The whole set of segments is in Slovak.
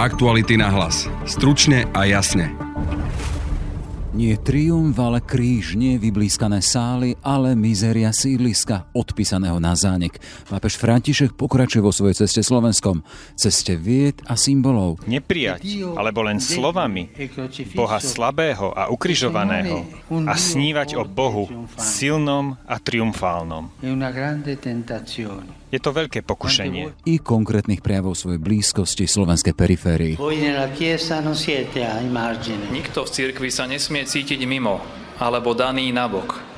Aktuality na hlas. Stručne a jasne. Nie triumf, ale kríž, nie vyblískané sály, ale mizéria sídliska, odpísaného na zánik. Pápež František pokračuje vo svojej ceste Slovenskom, ceste vied a symbolov. Neprijať, alebo len slovami Boha slabého a ukrižovaného a snívať o Bohu silnom a triumfálnom. Je to veľké pokušenie. I konkrétnych prejavov svojej blízkosti slovenskej periférii. Nikto v cirkvi sa nesmie cítiť mimo alebo daný nabok.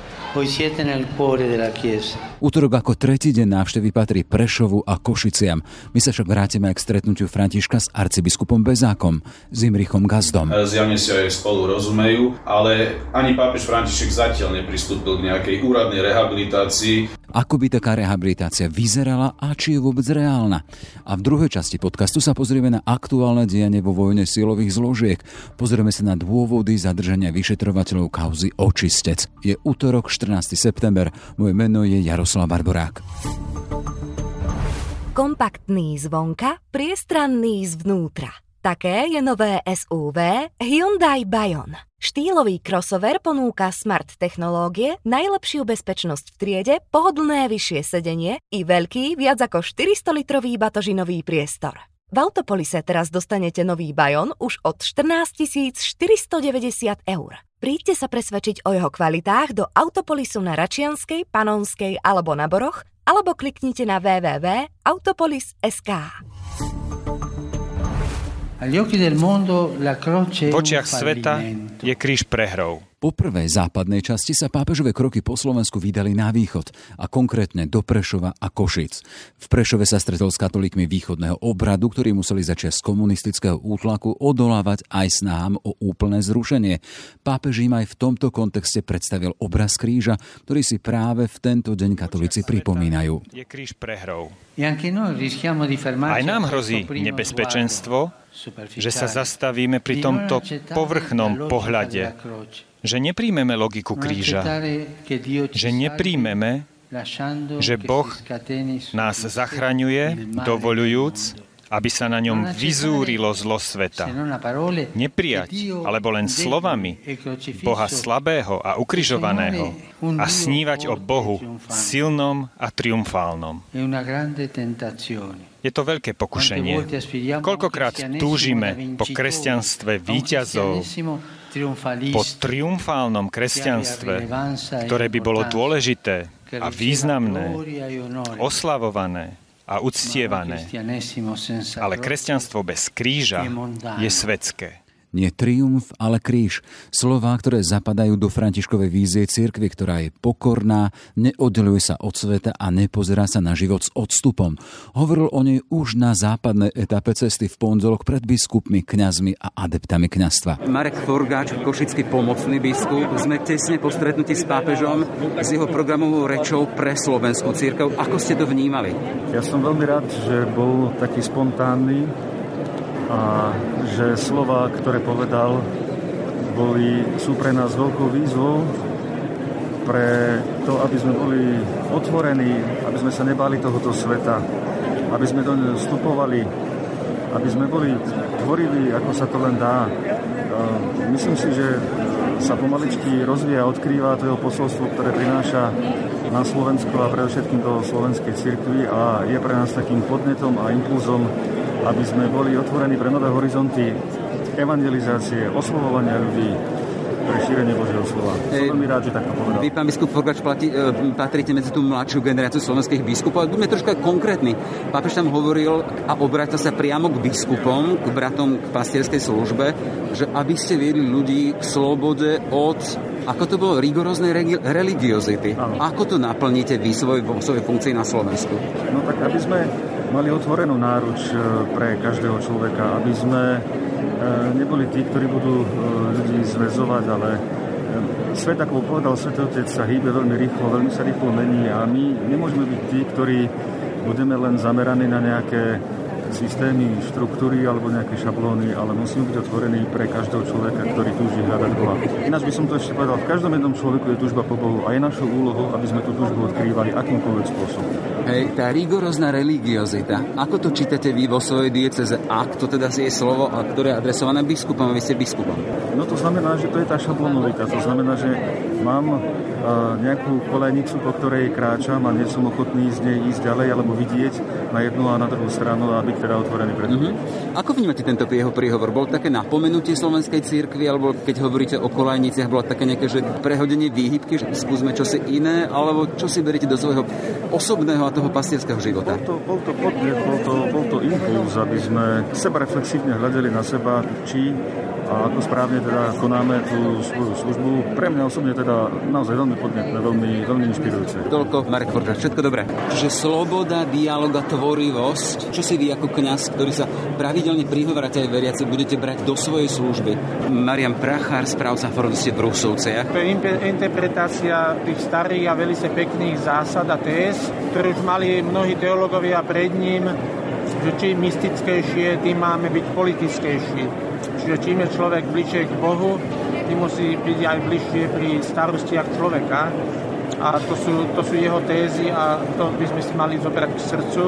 Útorok ako tretí deň návštevy patrí Prešovu a Košiciam. My sa však vrátime k stretnutiu Františka s arcibiskupom Bezákom, Zimrichom Gazdom. Zjavne si aj spolu rozumejú, ale ani pápež František zatiaľ nepristúpil k nejakej úradnej rehabilitácii. Ako by taká rehabilitácia vyzerala a či je vôbec reálna? A v druhej časti podcastu sa pozrieme na aktuálne dianie vo vojne silových zložiek. Pozrieme sa na dôvody zadržania vyšetrovateľov kauzy Očistec. Je útorok 14. september. Moje meno je Jaroslav Barborák. Kompaktný zvonka, priestranný zvnútra. Také je nové SUV Hyundai Bayon. Štýlový crossover ponúka smart technológie, najlepšiu bezpečnosť v triede, pohodlné vyššie sedenie i veľký, viac ako 400-litrový batožinový priestor. V Autopolise teraz dostanete nový Bayon už od 14 490 eur. Príďte sa presvedčiť o jeho kvalitách do Autopolisu na Račianskej, Panonskej alebo na Boroch, alebo kliknite na www.autopolis.sk. V očiach sveta je kríž prehrou. Po prvej západnej časti sa pápežové kroky po Slovensku vydali na východ a konkrétne do Prešova a Košic. V Prešove sa stretol s katolíkmi východného obradu, ktorí museli začať z komunistického útlaku odolávať aj snahám o úplné zrušenie. Pápež im aj v tomto kontexte predstavil obraz kríža, ktorý si práve v tento deň katolíci pripomínajú. Je kríž prehrou. Aj nám hrozí nebezpečenstvo, že sa zastavíme pri tomto povrchnom pohľade že nepríjmeme logiku kríža, že nepríjmeme, že Boh nás zachraňuje, dovolujúc, aby sa na ňom vyzúrilo zlo sveta. Neprijať, alebo len slovami Boha slabého a ukrižovaného a snívať o Bohu silnom a triumfálnom. Je to veľké pokušenie. Koľkokrát túžime po kresťanstve výťazov, po triumfálnom kresťanstve, ktoré by bolo dôležité a významné, oslavované a uctievané. Ale kresťanstvo bez kríža je svetské. Nie triumf, ale kríž. Slová, ktoré zapadajú do Františkovej vízie cirkvi, ktorá je pokorná, neoddeluje sa od sveta a nepozerá sa na život s odstupom. Hovoril o nej už na západnej etape cesty v pondelok pred biskupmi, kňazmi a adeptami kňazstva. Marek Forgáč, košický pomocný biskup. Sme tesne po stretnutí s pápežom s jeho programovou rečou pre slovenskú církev. Ako ste to vnímali? Ja som veľmi rád, že bol taký spontánny, a že slova, ktoré povedal, boli, sú pre nás veľkou výzvou pre to, aby sme boli otvorení, aby sme sa nebali tohoto sveta, aby sme do neho vstupovali, aby sme boli tvorili, ako sa to len dá. Myslím si, že sa pomaličky rozvíja, odkrýva to jeho posolstvo, ktoré prináša na Slovensku a predovšetkým do slovenskej cirkvi a je pre nás takým podnetom a impulzom aby sme boli otvorení pre nové horizonty evangelizácie, oslovovania ľudí, pre šírenie Božieho slova. Som veľmi rád, že takto povedal. Vy, pán biskup Forgač, platí, e, patríte medzi tú mladšiu generáciu slovenských biskupov. Buďme troška konkrétni. Pápež tam hovoril a obrátil sa priamo k biskupom, k bratom k pastierskej službe, že aby ste viedli ľudí k slobode od ako to bolo rigoróznej religiozity. Ano. Ako to naplníte vy svoj, vo svojej funkcii na Slovensku? No tak aby sme mali otvorenú náruč e, pre každého človeka, aby sme e, neboli tí, ktorí budú e, ľudí zväzovať, ale svet, ako povedal Svetý Otec, sa hýbe veľmi rýchlo, veľmi sa rýchlo mení a my nemôžeme byť tí, ktorí budeme len zameraní na nejaké systémy, štruktúry alebo nejaké šablóny, ale musíme byť otvorení pre každého človeka, ktorý túži hľadať Boha. Ináč by som to ešte povedal, v každom jednom človeku je túžba po Bohu a je našou úlohou, aby sme tú túžbu odkrývali akýmkoľvek spôsobom. Hej, tá rigorózna religiozita, ako to čítate vy vo svojej dieceze, ak to teda je slovo, ktoré je adresované biskupom, a vy ste biskupom? No to znamená, že to je tá šablonovita, to znamená, že mám nejakú kolejnicu, po ktorej kráčam a nie som ochotný z nej ísť ďalej alebo vidieť na jednu a na druhú stranu a byť teda otvorený pre mm-hmm. Ako vnímate tento jeho príhovor? Bol také napomenutie slovenskej cirkvi alebo keď hovoríte o kolejniciach, bolo také nejaké že prehodenie výhybky, že skúsme čosi iné, alebo čo si beriete do svojho osobného a toho pastierského života? Bol to, bol to podnet, bol to, bol to impuls, aby sme seba reflexívne hľadeli na seba, či a ako správne teda konáme tú svoju službu. Pre mňa osobne teda naozaj veľmi podnetné, veľmi, veľmi inšpirujúce. Toľko, Marek Forka, všetko dobré. Čiže sloboda, dialog a tvorivosť, čo si vy ako kňaz, ktorý sa pravidelne prihovoráte aj veriaci, budete brať do svojej služby. Marian Prachár, správca Forodiste v Rusovciach. To je interpretácia tých starých a veľmi pekných zásad a téz, ktoré už mali mnohí teológovia pred ním, že čím mystickejšie, tým máme byť politickejší. Čiže čím je človek bližšie k Bohu, tým musí byť aj bližšie pri starostiach človeka. A to sú, to sú jeho tézy a to by sme si mali zobrať k srdcu.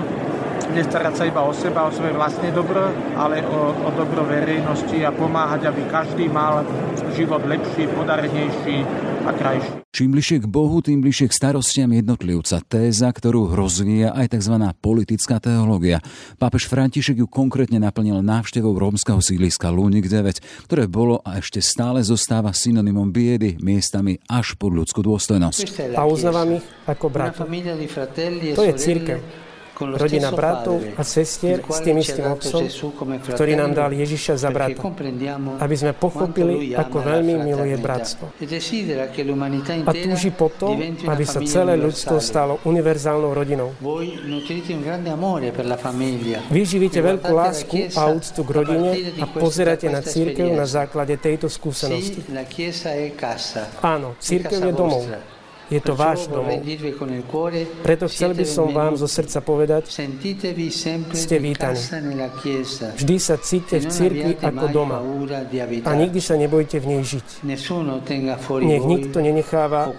Nestarať sa iba o seba, o svoje vlastné dobro, ale o, o dobro verejnosti a pomáhať, aby každý mal život lepší, podarenejší a krajší. Čím bližšie k Bohu, tým bližšie k starostiam jednotlivca. Téza, ktorú rozvíja aj tzv. politická teológia. Pápež František ju konkrétne naplnil návštevou rómskeho sídliska Lúnik 9, ktoré bolo a ešte stále zostáva synonymom biedy, miestami až pod ľudskú dôstojnosť. A uznávam ich ako bratov. To je církev rodina bratov a sestier s tým istým otcom, ktorý nám dal Ježiša za brata, aby sme pochopili, ako veľmi miluje bratstvo. A túži potom, aby sa celé ľudstvo stalo univerzálnou rodinou. Vy živíte veľkú lásku a úctu k rodine a pozeráte na církev na základe tejto skúsenosti. Áno, církev je domov. Je to váš domov. Preto chcel by som vám zo srdca povedať, ste vítaní. Vždy sa cíte v cirkvi ako doma a nikdy sa nebojte v nej žiť. Nech nikto nenecháva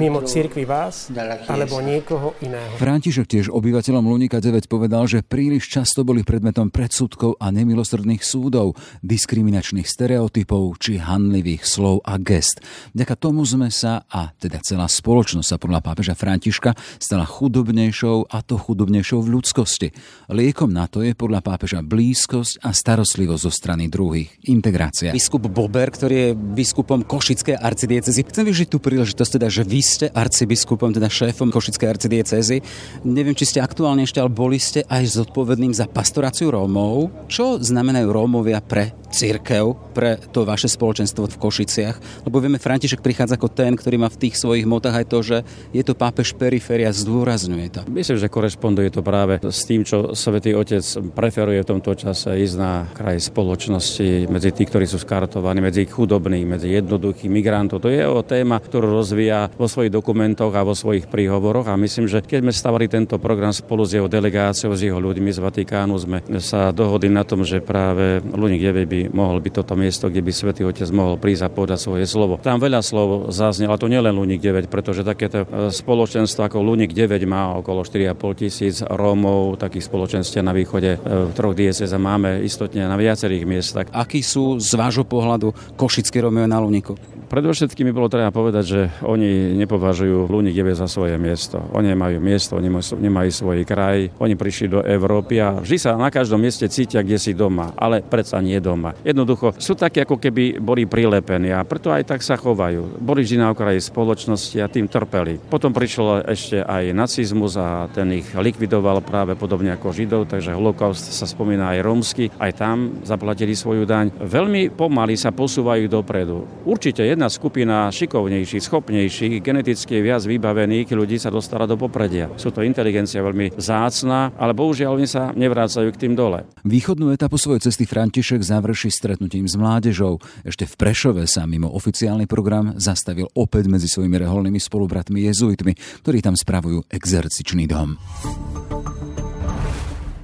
mimo cirkvi vás alebo niekoho iného. František tiež obyvateľom Lunika 9 povedal, že príliš často boli predmetom predsudkov a nemilosrdných súdov, diskriminačných stereotypov či hanlivých slov a gest. Vďaka tomu sme sa, a teda celá spoločnosť sa podľa pápeža Františka stala chudobnejšou a to chudobnejšou v ľudskosti. Liekom na to je podľa pápeža blízkosť a starostlivosť zo strany druhých. Integrácia. Biskup Bober, ktorý je biskupom Košickej arcidiecezy. Chcem využiť tú príležitosť, teda, že vy ste arcibiskupom, teda šéfom Košickej arcidiecezy. Neviem, či ste aktuálne ešte, ale boli ste aj zodpovedným za pastoráciu Rómov. Čo znamenajú Rómovia pre církev, pre to vaše spoločenstvo v Košiciach? Lebo vieme, František prichádza ako ten, ktorý má v tých svojich motách aj to, že je to pápež periféria, zdôrazňuje to. Myslím, že korešponduje to práve s tým, čo Svetý Otec preferuje v tomto čase ísť na kraj spoločnosti, medzi tých, ktorí sú skartovaní, medzi chudobných, medzi jednoduchých migrantov. To je o téma, ktorú rozvíja vo svojich dokumentoch a vo svojich príhovoroch a myslím, že keď sme stavali tento program spolu s jeho delegáciou, s jeho ľuďmi z Vatikánu, sme sa dohodli na tom, že práve Lunik 9 by mohol byť toto miesto, kde by Svetý Otec mohol prísť a povedať svoje slovo. Tam veľa slov zaznelo, a to nielen Lunik 9, pretože takéto e, spoločenstvo ako Lunik 9 má okolo 4,5 tisíc Rómov, takých spoločenstiev na východe e, v troch diecez a máme istotne na viacerých miestach. Akí sú z vášho pohľadu košickí Rómovia na Luniku? Predovšetkým by bolo treba povedať, že oni nepovažujú Lunik 9 za svoje miesto. Oni nemajú miesto, oni nemajú svoj kraj, oni prišli do Európy a vždy sa na každom mieste cítia, kde si doma, ale predsa nie doma. Jednoducho sú také, ako keby boli prilepení a preto aj tak sa chovajú. Boli vždy na okraji spoločnosti a tým trpeli. Potom prišiel ešte aj nacizmus a ten ich likvidoval práve podobne ako Židov, takže holokaust sa spomína aj rómsky, aj tam zaplatili svoju daň. Veľmi pomaly sa posúvajú dopredu. Určite jedna skupina šikovnejších, schopnejších, geneticky viac vybavených ľudí sa dostala do popredia. Sú to inteligencia veľmi zácna, ale bohužiaľ oni sa nevrácajú k tým dole. Východnú etapu svojej cesty František završí stretnutím s mládežou. Ešte v Prešove sa mimo oficiálny program zastavil opäť medzi svojimi reholnými spolubratmi jezuitmi, ktorí tam spravujú exercičný dom.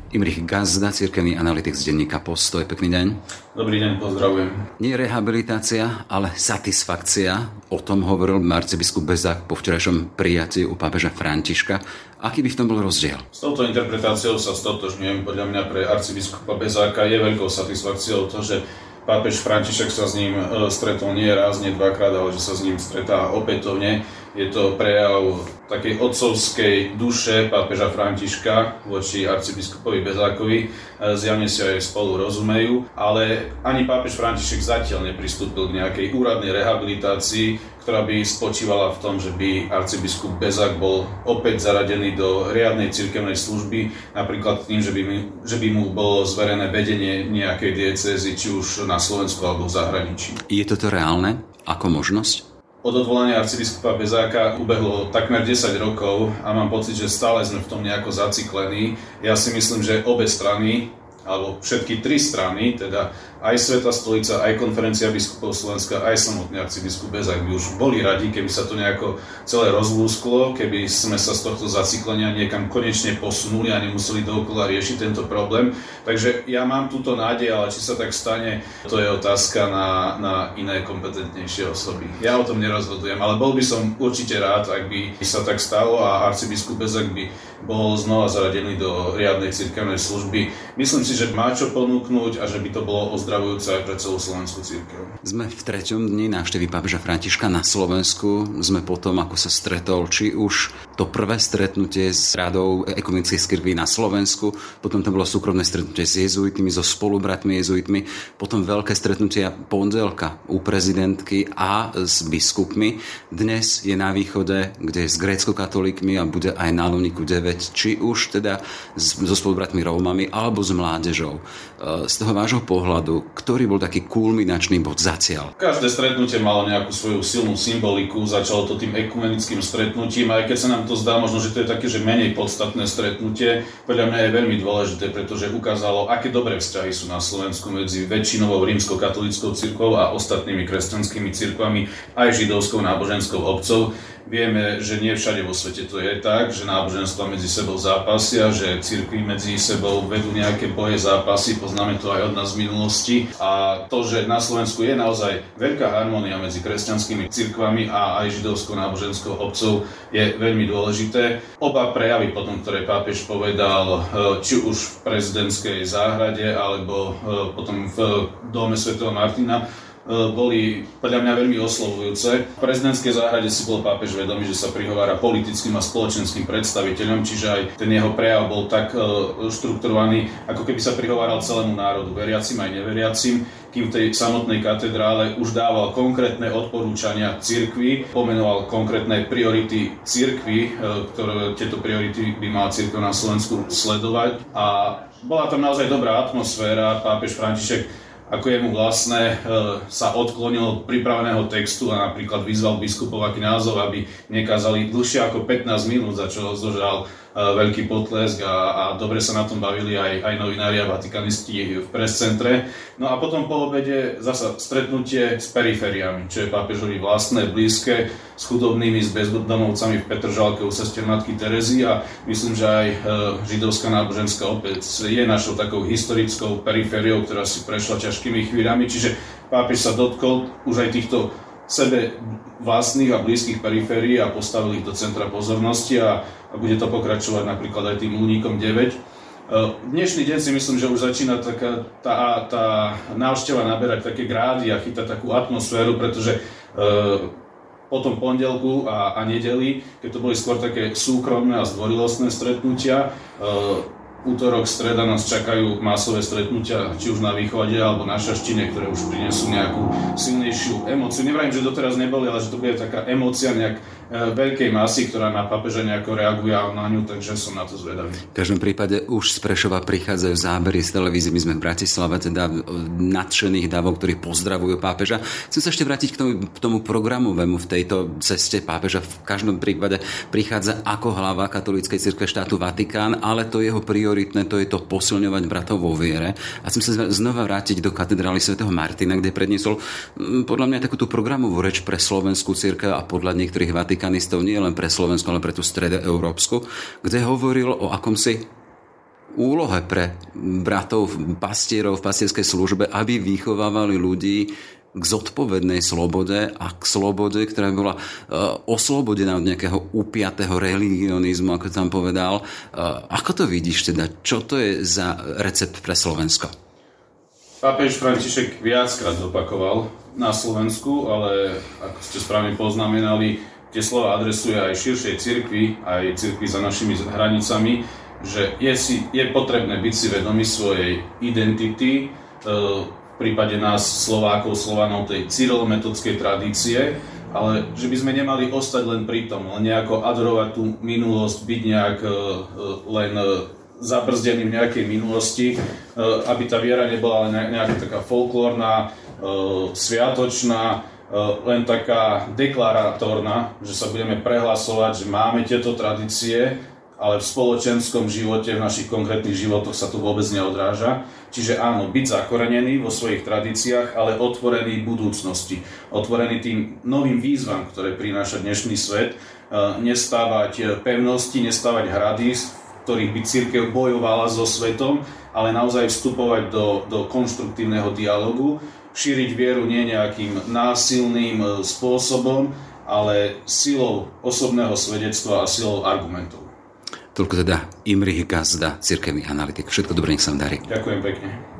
Imrich Gazda, cirkevný analytik z denníka Postoj. Pekný deň. Dobrý deň, pozdravujem. Nie rehabilitácia, ale satisfakcia. O tom hovoril arcibiskup Bezák po včerajšom prijatí u pápeža Františka. Aký by v tom bol rozdiel? S touto interpretáciou sa stotožňujem. Podľa mňa pre arcibiskupa Bezáka je veľkou satisfakciou to, že pápež František sa s ním e, stretol nie raz, nie dvakrát, ale že sa s ním stretá opätovne je to prejav takej otcovskej duše pápeža Františka voči arcibiskupovi Bezákovi. Zjavne si aj spolu rozumejú, ale ani pápež František zatiaľ nepristúpil k nejakej úradnej rehabilitácii, ktorá by spočívala v tom, že by arcibiskup Bezák bol opäť zaradený do riadnej cirkevnej služby, napríklad tým, že by, mi, že by mu bolo zverené vedenie nejakej diecézy, či už na Slovensku alebo v zahraničí. Je toto reálne ako možnosť? Od odvolania arcibiskupa Bezáka ubehlo takmer 10 rokov a mám pocit, že stále sme v tom nejako zaciklení. Ja si myslím, že obe strany, alebo všetky tri strany, teda aj Sveta stolica, aj konferencia biskupov Slovenska, aj samotný arcibiskup Bezak by už boli radi, keby sa to nejako celé rozlúsklo, keby sme sa z tohto zaciklenia niekam konečne posunuli a nemuseli dookola riešiť tento problém. Takže ja mám túto nádej, ale či sa tak stane, to je otázka na, na iné kompetentnejšie osoby. Ja o tom nerozhodujem, ale bol by som určite rád, ak by sa tak stalo a arcibiskup Bezak by bol znova zaradený do riadnej cirkevnej služby. Myslím si, že má čo ponúknuť a že by to bolo ozdravujúce aj pre celú slovenskú církev. Sme v treťom dni návštevy pápeža Františka na Slovensku. Sme potom, ako sa stretol, či už to prvé stretnutie s radou ekumenických cirkví na Slovensku, potom to bolo súkromné stretnutie s jezuitmi, so spolubratmi jezuitmi, potom veľké stretnutia pondelka u prezidentky a s biskupmi. Dnes je na východe, kde je s grécko-katolíkmi a bude aj na Luniku 9, či už teda so spolubratmi Rómami alebo s mládežou. E, z toho vášho pohľadu, ktorý bol taký kulminačný bod zaciaľ? Každé stretnutie malo nejakú svoju silnú symboliku, začalo to tým ekumenickým stretnutím, aj keď sa nám to zdá možno, že to je také, že menej podstatné stretnutie, podľa mňa je veľmi dôležité, pretože ukázalo, aké dobré vzťahy sú na Slovensku medzi väčšinovou rímsko-katolickou cirkvou a ostatnými kresťanskými cirkvami, aj židovskou náboženskou obcov. Vieme, že nie všade vo svete to je tak, že náboženstva medzi sebou zápasia, že cirkvi medzi sebou vedú nejaké boje, zápasy, poznáme to aj od nás z minulosti. A to, že na Slovensku je naozaj veľká harmónia medzi kresťanskými cirkvami a aj židovskou náboženskou obcov, je veľmi dôležité. Oba prejavy potom, ktoré pápež povedal, e, či už v prezidentskej záhrade, alebo e, potom v dome svätého Martina, boli podľa mňa veľmi oslovujúce. V prezidentskej záhrade si bol pápež vedomý, že sa prihovára politickým a spoločenským predstaviteľom, čiže aj ten jeho prejav bol tak e, štrukturovaný, ako keby sa prihováral celému národu, veriacim aj neveriacim, kým v tej samotnej katedrále už dával konkrétne odporúčania cirkvi, pomenoval konkrétne priority cirkvi, e, ktoré tieto priority by mala cirkev na Slovensku sledovať. A bola tam naozaj dobrá atmosféra. Pápež František ako je mu vlastné, e, sa odklonil od pripraveného textu a napríklad vyzval biskupov a kňazov, aby nekázali dlhšie ako 15 minút, za čo zožal veľký potlesk a, a dobre sa na tom bavili aj, aj novinári a vatikanisti v prescentre. No a potom po obede zasa stretnutie s perifériami, čo je pápežovi vlastné, blízke, s chudobnými, s bezdomovcami v Petržalke u sestier Matky Terezy a myslím, že aj e, židovská náboženská opäť je našou takou historickou perifériou, ktorá si prešla ťažkými chvíľami, čiže pápež sa dotkol už aj týchto sebe vlastných a blízkych periférií a postavili ich do centra pozornosti a, a bude to pokračovať napríklad aj tým únikom 9. E, dnešný deň si myslím, že už začína taká, tá, tá návšteva naberať také grády a chytať takú atmosféru, pretože e, po tom pondelku a, a nedeli, keď to boli skôr také súkromné a zdvorilostné stretnutia, e, útorok, streda nás čakajú masové stretnutia, či už na východe alebo na šaštine, ktoré už prinesú nejakú silnejšiu emóciu. Nevrajím, že doteraz neboli, ale že to bude taká emócia nejak veľkej masy, ktorá na papeža nejako reaguje na ňu, takže som na to zvedavý. V každom prípade už z Prešova prichádzajú zábery z televízie. My sme v Bratislave, teda nadšených davov, ktorí pozdravujú pápeža. Chcem sa ešte vrátiť k tomu, k tomu programovému v tejto ceste pápeža. V každom prípade prichádza ako hlava katolíckej cirkve štátu Vatikán, ale to jeho prioritné, to je to posilňovať bratov vo viere. A chcem sa znova vrátiť do katedrály svätého Martina, kde predniesol podľa mňa takúto programovú reč pre slovenskú cirkev a podľa niektorých Vatikán vatikanistov nie len pre Slovensko, ale pre tú strede Európsku, kde hovoril o akomsi úlohe pre bratov, pastierov v pastierskej službe, aby vychovávali ľudí k zodpovednej slobode a k slobode, ktorá bola uh, oslobodená od nejakého upiatého religionizmu, ako tam povedal. Uh, ako to vidíš teda? Čo to je za recept pre Slovensko? Pápež František viackrát zopakoval na Slovensku, ale ako ste správne poznamenali, tie slova adresuje aj širšej cirkvi, aj cirkvi za našimi hranicami, že je, si, je potrebné byť si vedomý svojej identity, e, prípade nás Slovákov, Slovanov tej cyrilometodskej tradície, ale že by sme nemali ostať len pri tom, len nejako adorovať tú minulosť, byť nejak uh, len uh, zabrzdený v nejakej minulosti, aby tá viera nebola len nejaká taká folklórna, sviatočná, len taká deklaratórna, že sa budeme prehlasovať, že máme tieto tradície, ale v spoločenskom živote, v našich konkrétnych životoch sa to vôbec neodráža. Čiže áno, byť zakorenený vo svojich tradíciách, ale otvorený budúcnosti. Otvorený tým novým výzvam, ktoré prináša dnešný svet. E, nestávať pevnosti, nestávať hrady, v ktorých by církev bojovala so svetom, ale naozaj vstupovať do, do konštruktívneho dialogu, šíriť vieru nie nejakým násilným e, spôsobom, ale silou osobného svedectva a silou argumentov. Toľko teda Imri Gazda, cirkevný analytik. Všetko dobré, nech sa vám darí. Ďakujem pekne.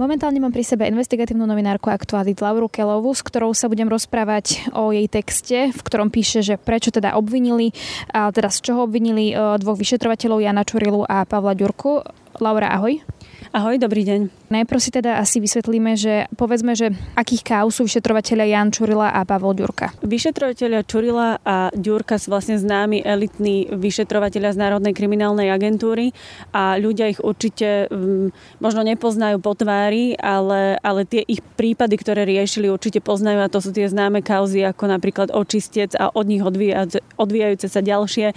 Momentálne mám pri sebe investigatívnu novinárku aktuálit Lauru Kelovu, s ktorou sa budem rozprávať o jej texte, v ktorom píše, že prečo teda obvinili, a teda z čoho obvinili e, dvoch vyšetrovateľov Jana Čurilu a Pavla Ďurku. Laura, ahoj. Ahoj, dobrý deň. Najprv si teda asi vysvetlíme, že povedzme, že akých káv sú vyšetrovateľia Jan Čurila a Pavel Ďurka. Vyšetrovateľia Čurila a Ďurka sú vlastne známi elitní vyšetrovateľia z Národnej kriminálnej agentúry a ľudia ich určite um, možno nepoznajú po tvári, ale, ale tie ich prípady, ktoré riešili, určite poznajú a to sú tie známe kauzy ako napríklad očistec a od nich odvíjajúce, odvíjajúce sa ďalšie e,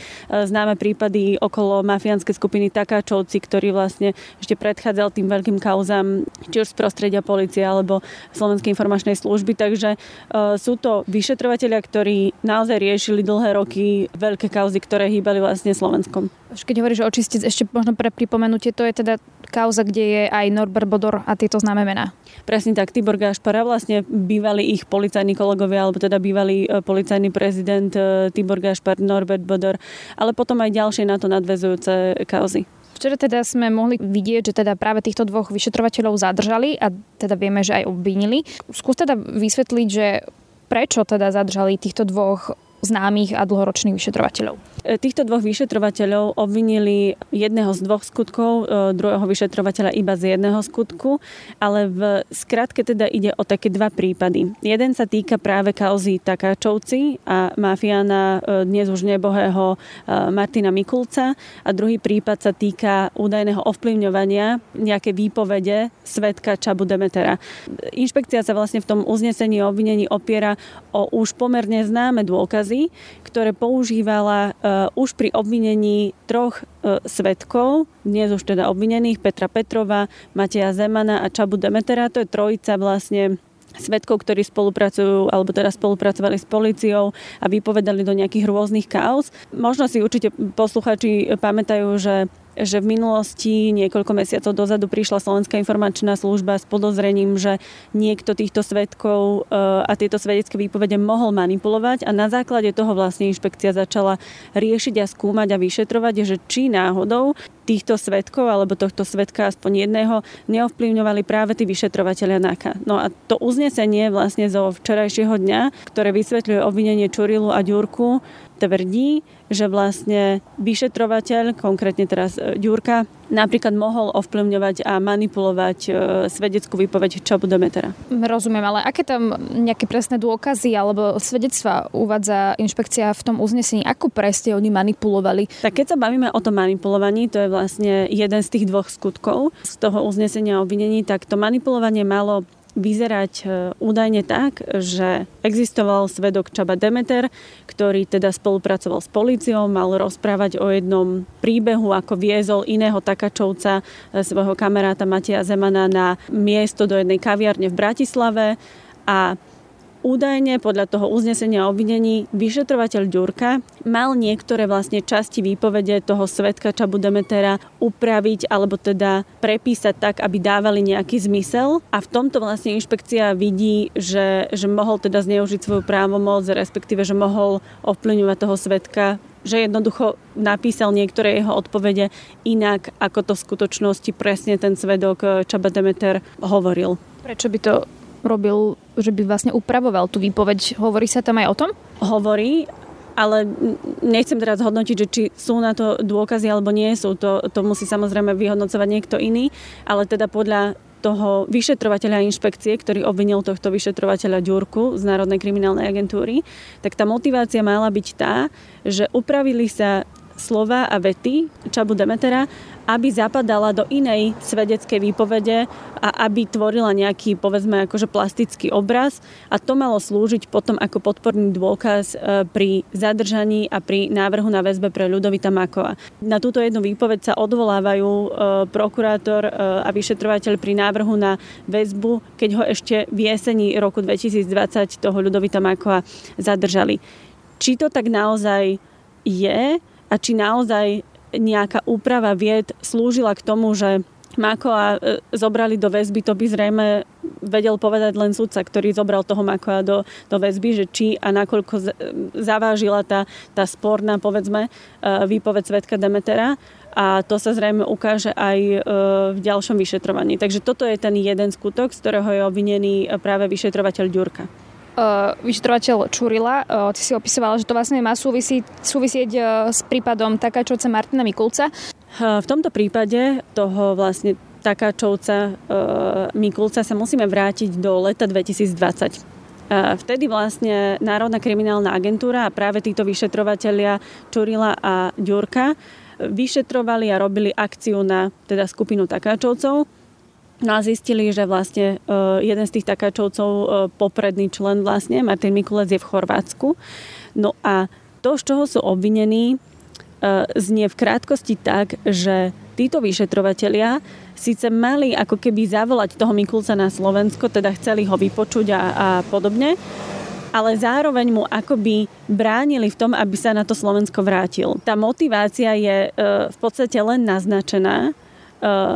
známe prípady okolo mafiánskej skupiny Takáčovci, ktorí vlastne ešte predchádzali predchádzal tým veľkým kauzám, či už z prostredia policie alebo Slovenskej informačnej služby. Takže uh, sú to vyšetrovateľia, ktorí naozaj riešili dlhé roky veľké kauzy, ktoré hýbali vlastne Slovenskom. Keď hovoríš o očistec, ešte možno pre pripomenutie, to je teda kauza, kde je aj Norbert Bodor a tieto známe mená. Presne tak, Tibor Gašpara, vlastne bývalí ich policajní kolegovia, alebo teda bývalý e, policajný prezident e, Tibor Gašpar, Norbert Bodor, ale potom aj ďalšie na to nadvezujúce kauzy. Včera teda sme mohli vidieť, že teda práve týchto dvoch vyšetrovateľov zadržali a teda vieme, že aj obvinili. Skús teda vysvetliť, že prečo teda zadržali týchto dvoch známych a dlhoročných vyšetrovateľov. E, týchto dvoch vyšetrovateľov obvinili jedného z dvoch skutkov, e, druhého vyšetrovateľa iba z jedného skutku, ale v skratke teda ide o také dva prípady. Jeden sa týka práve kauzy Takáčovci a mafiána e, dnes už nebohého Martina Mikulca a druhý prípad sa týka údajného ovplyvňovania nejaké výpovede svetka Čabu Demetera. Inšpekcia sa vlastne v tom uznesení o obvinení opiera o už pomerne známe dôkazy, dôkazy, ktoré používala uh, už pri obvinení troch uh, svetkov, dnes už teda obvinených, Petra Petrova, Mateja Zemana a Čabu Demetera. To je trojica vlastne svetkov, ktorí spolupracujú alebo teda spolupracovali s policiou a vypovedali do nejakých rôznych kaos. Možno si určite posluchači pamätajú, že že v minulosti niekoľko mesiacov dozadu prišla Slovenská informačná služba s podozrením, že niekto týchto svetkov e, a tieto svedecké výpovede mohol manipulovať a na základe toho vlastne inšpekcia začala riešiť a skúmať a vyšetrovať, že či náhodou týchto svetkov alebo tohto svetka aspoň jedného neovplyvňovali práve tí vyšetrovateľia NAKA. No a to uznesenie vlastne zo včerajšieho dňa, ktoré vysvetľuje obvinenie Čurilu a Ďurku, tvrdí, že vlastne vyšetrovateľ, konkrétne teraz e, Ďurka, napríklad mohol ovplyvňovať a manipulovať e, svedeckú výpoveď Čabu Demetera. Rozumiem, ale aké tam nejaké presné dôkazy alebo svedectva uvádza inšpekcia v tom uznesení? Ako presne oni manipulovali? Tak keď sa bavíme o tom manipulovaní, to je vlastne jeden z tých dvoch skutkov z toho uznesenia o obvinení, tak to manipulovanie malo vyzerať e, údajne tak, že existoval svedok Čaba Demeter, ktorý teda spolupracoval s policiou, mal rozprávať o jednom príbehu, ako viezol iného takačovca, e, svojho kamaráta Matia Zemana na miesto do jednej kaviarne v Bratislave a údajne podľa toho uznesenia obvinení vyšetrovateľ Ďurka mal niektoré vlastne časti výpovede toho svetka Čabu Demetera upraviť alebo teda prepísať tak, aby dávali nejaký zmysel a v tomto vlastne inšpekcia vidí, že, že mohol teda zneužiť svoju právomoc, respektíve, že mohol ovplyvňovať toho svetka že jednoducho napísal niektoré jeho odpovede inak, ako to v skutočnosti presne ten svedok eh, Čaba Demeter hovoril. Prečo by to robil, že by vlastne upravoval tú výpoveď? Hovorí sa tam aj o tom? Hovorí, ale nechcem teraz hodnotiť, že či sú na to dôkazy alebo nie sú. To, to musí samozrejme vyhodnocovať niekto iný, ale teda podľa toho vyšetrovateľa inšpekcie, ktorý obvinil tohto vyšetrovateľa Ďurku z Národnej kriminálnej agentúry, tak tá motivácia mala byť tá, že upravili sa slova a vety Čabu Demetera, aby zapadala do inej svedeckej výpovede a aby tvorila nejaký, povedzme, akože plastický obraz a to malo slúžiť potom ako podporný dôkaz e, pri zadržaní a pri návrhu na väzbe pre Ľudovita Makova. Na túto jednu výpoveď sa odvolávajú e, prokurátor e, a vyšetrovateľ pri návrhu na väzbu, keď ho ešte v jeseni roku 2020 toho Ľudovita Makova zadržali. Či to tak naozaj je, a či naozaj nejaká úprava vied slúžila k tomu, že Makoa e, zobrali do väzby, to by zrejme vedel povedať len sudca, ktorý zobral toho Makoa do, do väzby, že či a nakoľko zavážila tá, tá sporná, povedzme, e, výpoveď svetka Demetera a to sa zrejme ukáže aj e, v ďalšom vyšetrovaní. Takže toto je ten jeden skutok, z ktorého je obvinený práve vyšetrovateľ Ďurka uh, vyšetrovateľ Čurila. Uh, ty si opisovala, že to vlastne má súvisí, súvisieť uh, s prípadom Takáčovca Martina Mikulca. V tomto prípade toho vlastne Takáčovca Mikulca sa musíme vrátiť do leta 2020. Vtedy vlastne Národná kriminálna agentúra a práve títo vyšetrovatelia Čurila a Ďurka vyšetrovali a robili akciu na teda skupinu Takáčovcov No a zistili, že vlastne uh, jeden z tých takáčovcov, uh, popredný člen vlastne, Martin Mikulec je v Chorvátsku. No a to, z čoho sú obvinení, uh, znie v krátkosti tak, že títo vyšetrovatelia síce mali ako keby zavolať toho Mikulca na Slovensko, teda chceli ho vypočuť a, a podobne, ale zároveň mu akoby bránili v tom, aby sa na to Slovensko vrátil. Tá motivácia je v podstate len naznačená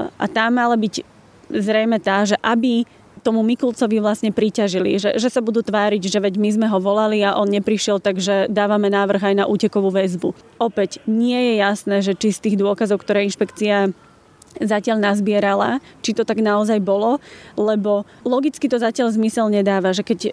a tá mala byť zrejme tá, že aby tomu Mikulcovi vlastne priťažili, že, že sa budú tváriť, že veď my sme ho volali a on neprišiel, takže dávame návrh aj na útekovú väzbu. Opäť nie je jasné, že či z tých dôkazov, ktoré inšpekcia zatiaľ nazbierala, či to tak naozaj bolo, lebo logicky to zatiaľ zmysel nedáva, že keď e,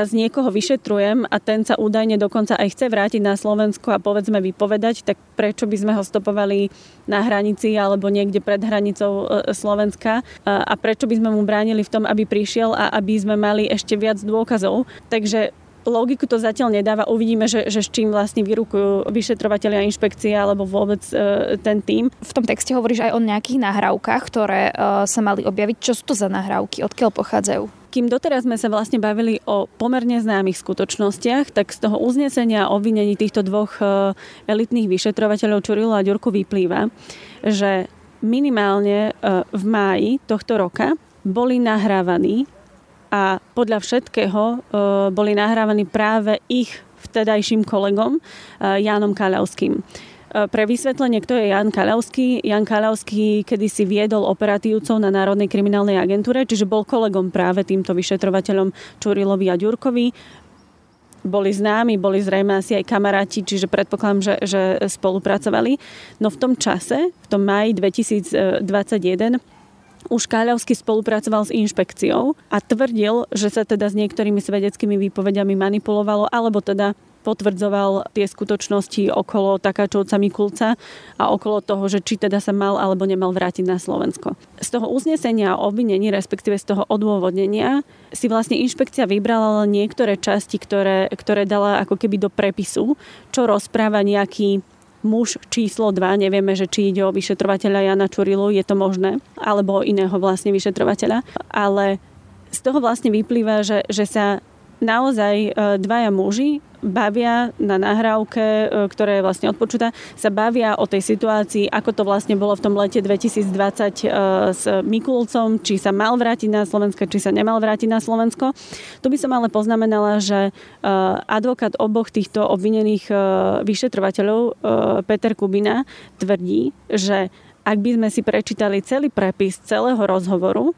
raz niekoho vyšetrujem a ten sa údajne dokonca aj chce vrátiť na Slovensko a povedzme vypovedať, tak prečo by sme ho stopovali na hranici alebo niekde pred hranicou e, Slovenska a prečo by sme mu bránili v tom, aby prišiel a aby sme mali ešte viac dôkazov. Takže logiku to zatiaľ nedáva. Uvidíme, že, že s čím vlastne vyrukujú vyšetrovateľia inšpekcie alebo vôbec e, ten tým. V tom texte hovoríš aj o nejakých nahrávkach, ktoré e, sa mali objaviť. Čo sú to za nahrávky? Odkiaľ pochádzajú? Kým doteraz sme sa vlastne bavili o pomerne známych skutočnostiach, tak z toho uznesenia o obvinení týchto dvoch e, elitných vyšetrovateľov Čurilu a Ďurku vyplýva, že minimálne e, v máji tohto roka boli nahrávaní a podľa všetkého e, boli nahrávaní práve ich vtedajším kolegom e, Jánom Kaľavským. E, pre vysvetlenie, kto je Jan Kaľavský. Jan Kaľavský kedysi viedol operatívcov na Národnej kriminálnej agentúre, čiže bol kolegom práve týmto vyšetrovateľom Čurilovi a Ďurkovi. Boli známi, boli zrejme asi aj kamaráti, čiže predpokladám, že, že spolupracovali. No v tom čase, v tom maji 2021, už Káľavský spolupracoval s inšpekciou a tvrdil, že sa teda s niektorými svedeckými výpovediami manipulovalo, alebo teda potvrdzoval tie skutočnosti okolo Takáčovca Mikulca a okolo toho, že či teda sa mal alebo nemal vrátiť na Slovensko. Z toho uznesenia o obvinení, respektíve z toho odôvodnenia, si vlastne inšpekcia vybrala niektoré časti, ktoré, ktoré dala ako keby do prepisu, čo rozpráva nejaký muž číslo 2, nevieme, že či ide o vyšetrovateľa Jana Čurilu, je to možné, alebo iného vlastne vyšetrovateľa, ale z toho vlastne vyplýva, že, že sa naozaj e, dvaja muži bavia na nahrávke, e, ktorá je vlastne odpočutá, sa bavia o tej situácii, ako to vlastne bolo v tom lete 2020 e, s Mikulcom, či sa mal vrátiť na Slovensko, či sa nemal vrátiť na Slovensko. Tu by som ale poznamenala, že advokát oboch týchto obvinených vyšetrovateľov, Peter Kubina, tvrdí, že ak by sme si prečítali celý prepis celého rozhovoru,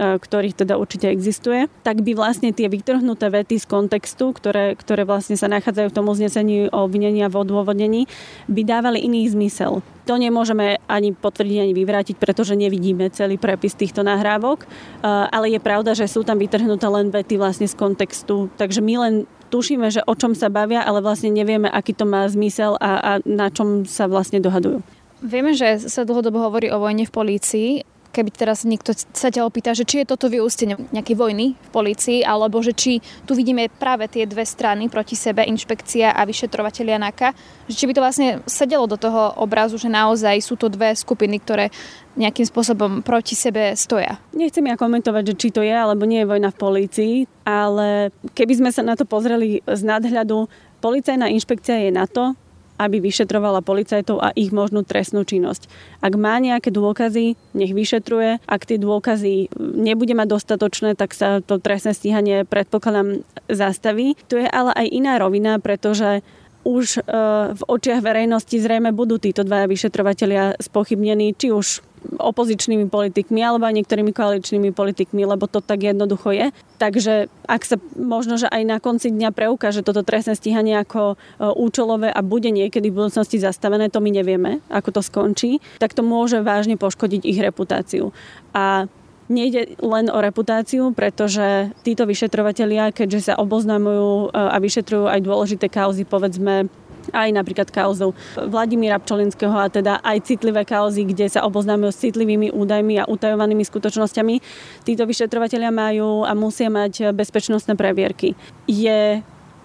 ktorých teda určite existuje, tak by vlastne tie vytrhnuté vety z kontextu, ktoré, ktoré vlastne sa nachádzajú v tom uznesení o obvinenia v odôvodnení, by dávali iný zmysel. To nemôžeme ani potvrdiť, ani vyvrátiť, pretože nevidíme celý prepis týchto nahrávok, e, ale je pravda, že sú tam vytrhnuté len vety vlastne z kontextu, takže my len tušíme, že o čom sa bavia, ale vlastne nevieme, aký to má zmysel a, a na čom sa vlastne dohadujú. Vieme, že sa dlhodobo hovorí o vojne v polícii keby teraz niekto sa ťa opýta, že či je toto vyústenie nejakej vojny v polícii, alebo že či tu vidíme práve tie dve strany proti sebe, inšpekcia a vyšetrovateľia NAKA, že či by to vlastne sedelo do toho obrazu, že naozaj sú to dve skupiny, ktoré nejakým spôsobom proti sebe stoja. Nechcem ja komentovať, že či to je alebo nie je vojna v polícii, ale keby sme sa na to pozreli z nadhľadu, policajná inšpekcia je na to, aby vyšetrovala policajtov a ich možnú trestnú činnosť. Ak má nejaké dôkazy, nech vyšetruje. Ak tie dôkazy nebude mať dostatočné, tak sa to trestné stíhanie predpokladám zastaví. Tu je ale aj iná rovina, pretože už e, v očiach verejnosti zrejme budú títo dvaja vyšetrovateľia spochybnení, či už opozičnými politikmi alebo aj niektorými koaličnými politikmi, lebo to tak jednoducho je. Takže ak sa možno, že aj na konci dňa preukáže toto trestné stíhanie ako e, účelové a bude niekedy v budúcnosti zastavené, to my nevieme, ako to skončí, tak to môže vážne poškodiť ich reputáciu. A Nejde len o reputáciu, pretože títo vyšetrovatelia, keďže sa oboznamujú e, a vyšetrujú aj dôležité kauzy, povedzme aj napríklad kauzu Vladimíra Pčolinského a teda aj citlivé kauzy, kde sa oboznáme s citlivými údajmi a utajovanými skutočnosťami. Títo vyšetrovateľia majú a musia mať bezpečnostné previerky. Je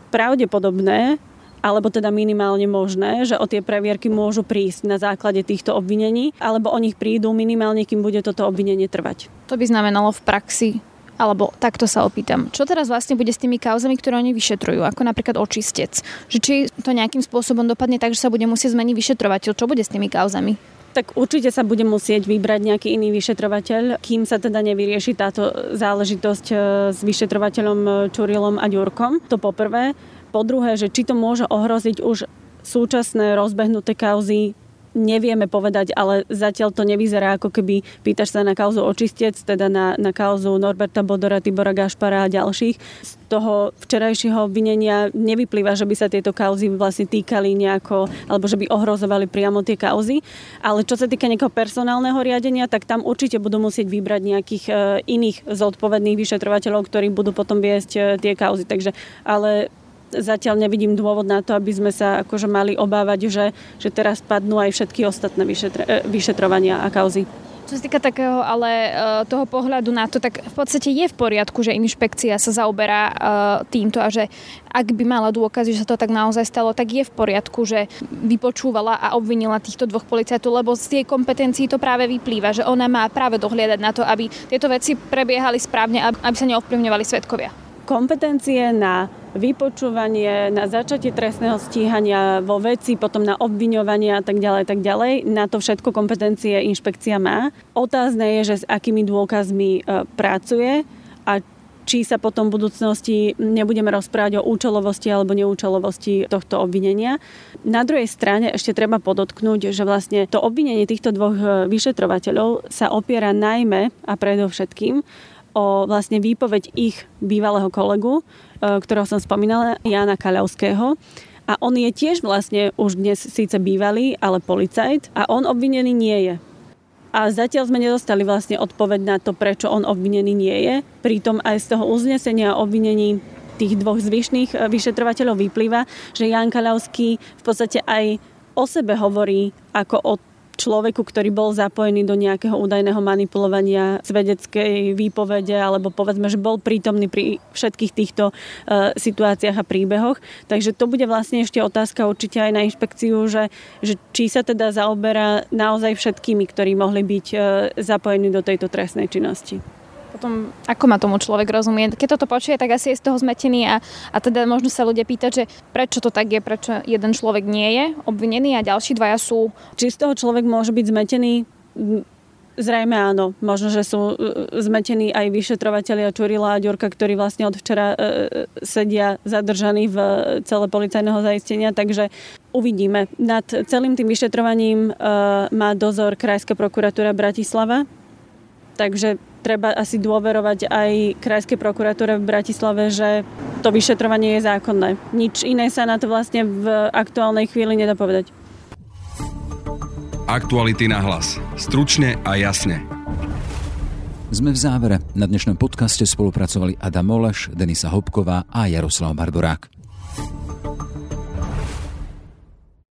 pravdepodobné, alebo teda minimálne možné, že o tie previerky môžu prísť na základe týchto obvinení, alebo o nich prídu minimálne, kým bude toto obvinenie trvať. To by znamenalo v praxi alebo takto sa opýtam, čo teraz vlastne bude s tými kauzami, ktoré oni vyšetrujú, ako napríklad očistec? Že či to nejakým spôsobom dopadne tak, že sa bude musieť zmeniť vyšetrovateľ, čo bude s tými kauzami? tak určite sa bude musieť vybrať nejaký iný vyšetrovateľ, kým sa teda nevyrieši táto záležitosť e, s vyšetrovateľom e, Čurilom a Ďurkom. To poprvé. Po druhé, že či to môže ohroziť už súčasné rozbehnuté kauzy nevieme povedať, ale zatiaľ to nevyzerá ako keby pýtaš sa na kauzu očistec, teda na, na kauzu Norberta Bodora, Tibora Gašpara a ďalších. Z toho včerajšieho obvinenia nevyplýva, že by sa tieto kauzy vlastne týkali nejako, alebo že by ohrozovali priamo tie kauzy. Ale čo sa týka nejakého personálneho riadenia, tak tam určite budú musieť vybrať nejakých e, iných zodpovedných vyšetrovateľov, ktorí budú potom viesť e, tie kauzy. Takže, ale zatiaľ nevidím dôvod na to, aby sme sa akože mali obávať, že, že teraz padnú aj všetky ostatné vyšetr- e, vyšetrovania a kauzy. Čo sa týka takého ale e, toho pohľadu na to, tak v podstate je v poriadku, že inšpekcia sa zaoberá e, týmto a že ak by mala dôkazy, že sa to tak naozaj stalo, tak je v poriadku, že vypočúvala a obvinila týchto dvoch policajtov, lebo z jej kompetencií to práve vyplýva, že ona má práve dohliadať na to, aby tieto veci prebiehali správne, aby sa neovplyvňovali svetkovia. Kompetencie na vypočúvanie, na začatie trestného stíhania vo veci, potom na obviňovanie a tak ďalej, tak ďalej. Na to všetko kompetencie inšpekcia má. Otázne je, že s akými dôkazmi e, pracuje a či sa potom v budúcnosti nebudeme rozprávať o účelovosti alebo neúčelovosti tohto obvinenia. Na druhej strane ešte treba podotknúť, že vlastne to obvinenie týchto dvoch e, vyšetrovateľov sa opiera najmä a predovšetkým o vlastne výpoveď ich bývalého kolegu, E, ktorého som spomínala, Jana Kaľovského. A on je tiež vlastne už dnes síce bývalý, ale policajt a on obvinený nie je. A zatiaľ sme nedostali vlastne odpoveď na to, prečo on obvinený nie je. Pritom aj z toho uznesenia obvinení tých dvoch zvyšných e, vyšetrovateľov vyplýva, že Jan Kaľovský v podstate aj o sebe hovorí ako o človeku, ktorý bol zapojený do nejakého údajného manipulovania svedeckej výpovede alebo povedzme, že bol prítomný pri všetkých týchto uh, situáciách a príbehoch. Takže to bude vlastne ešte otázka určite aj na inšpekciu, že, že či sa teda zaoberá naozaj všetkými, ktorí mohli byť uh, zapojení do tejto trestnej činnosti. Potom, ako má tomu človek rozumie? Keď toto počuje, tak asi je z toho zmetený a, a teda možno sa ľudia pýtať, že prečo to tak je, prečo jeden človek nie je obvinený a ďalší dvaja sú. Či z toho človek môže byť zmetený? Zrejme áno. Možno, že sú e, zmetení aj vyšetrovateľia Čurila a Ďurka, ktorí vlastne od včera e, sedia zadržaní v celé policajného zaistenia, takže uvidíme. Nad celým tým vyšetrovaním e, má dozor Krajská prokuratúra Bratislava, takže treba asi dôverovať aj Krajskej prokuratúre v Bratislave, že to vyšetrovanie je zákonné. Nič iné sa na to vlastne v aktuálnej chvíli nedá povedať. Aktuality na hlas. Stručne a jasne. Sme v závere. Na dnešnom podcaste spolupracovali Adam Moleš, Denisa Hopková a Jaroslav Bardorák.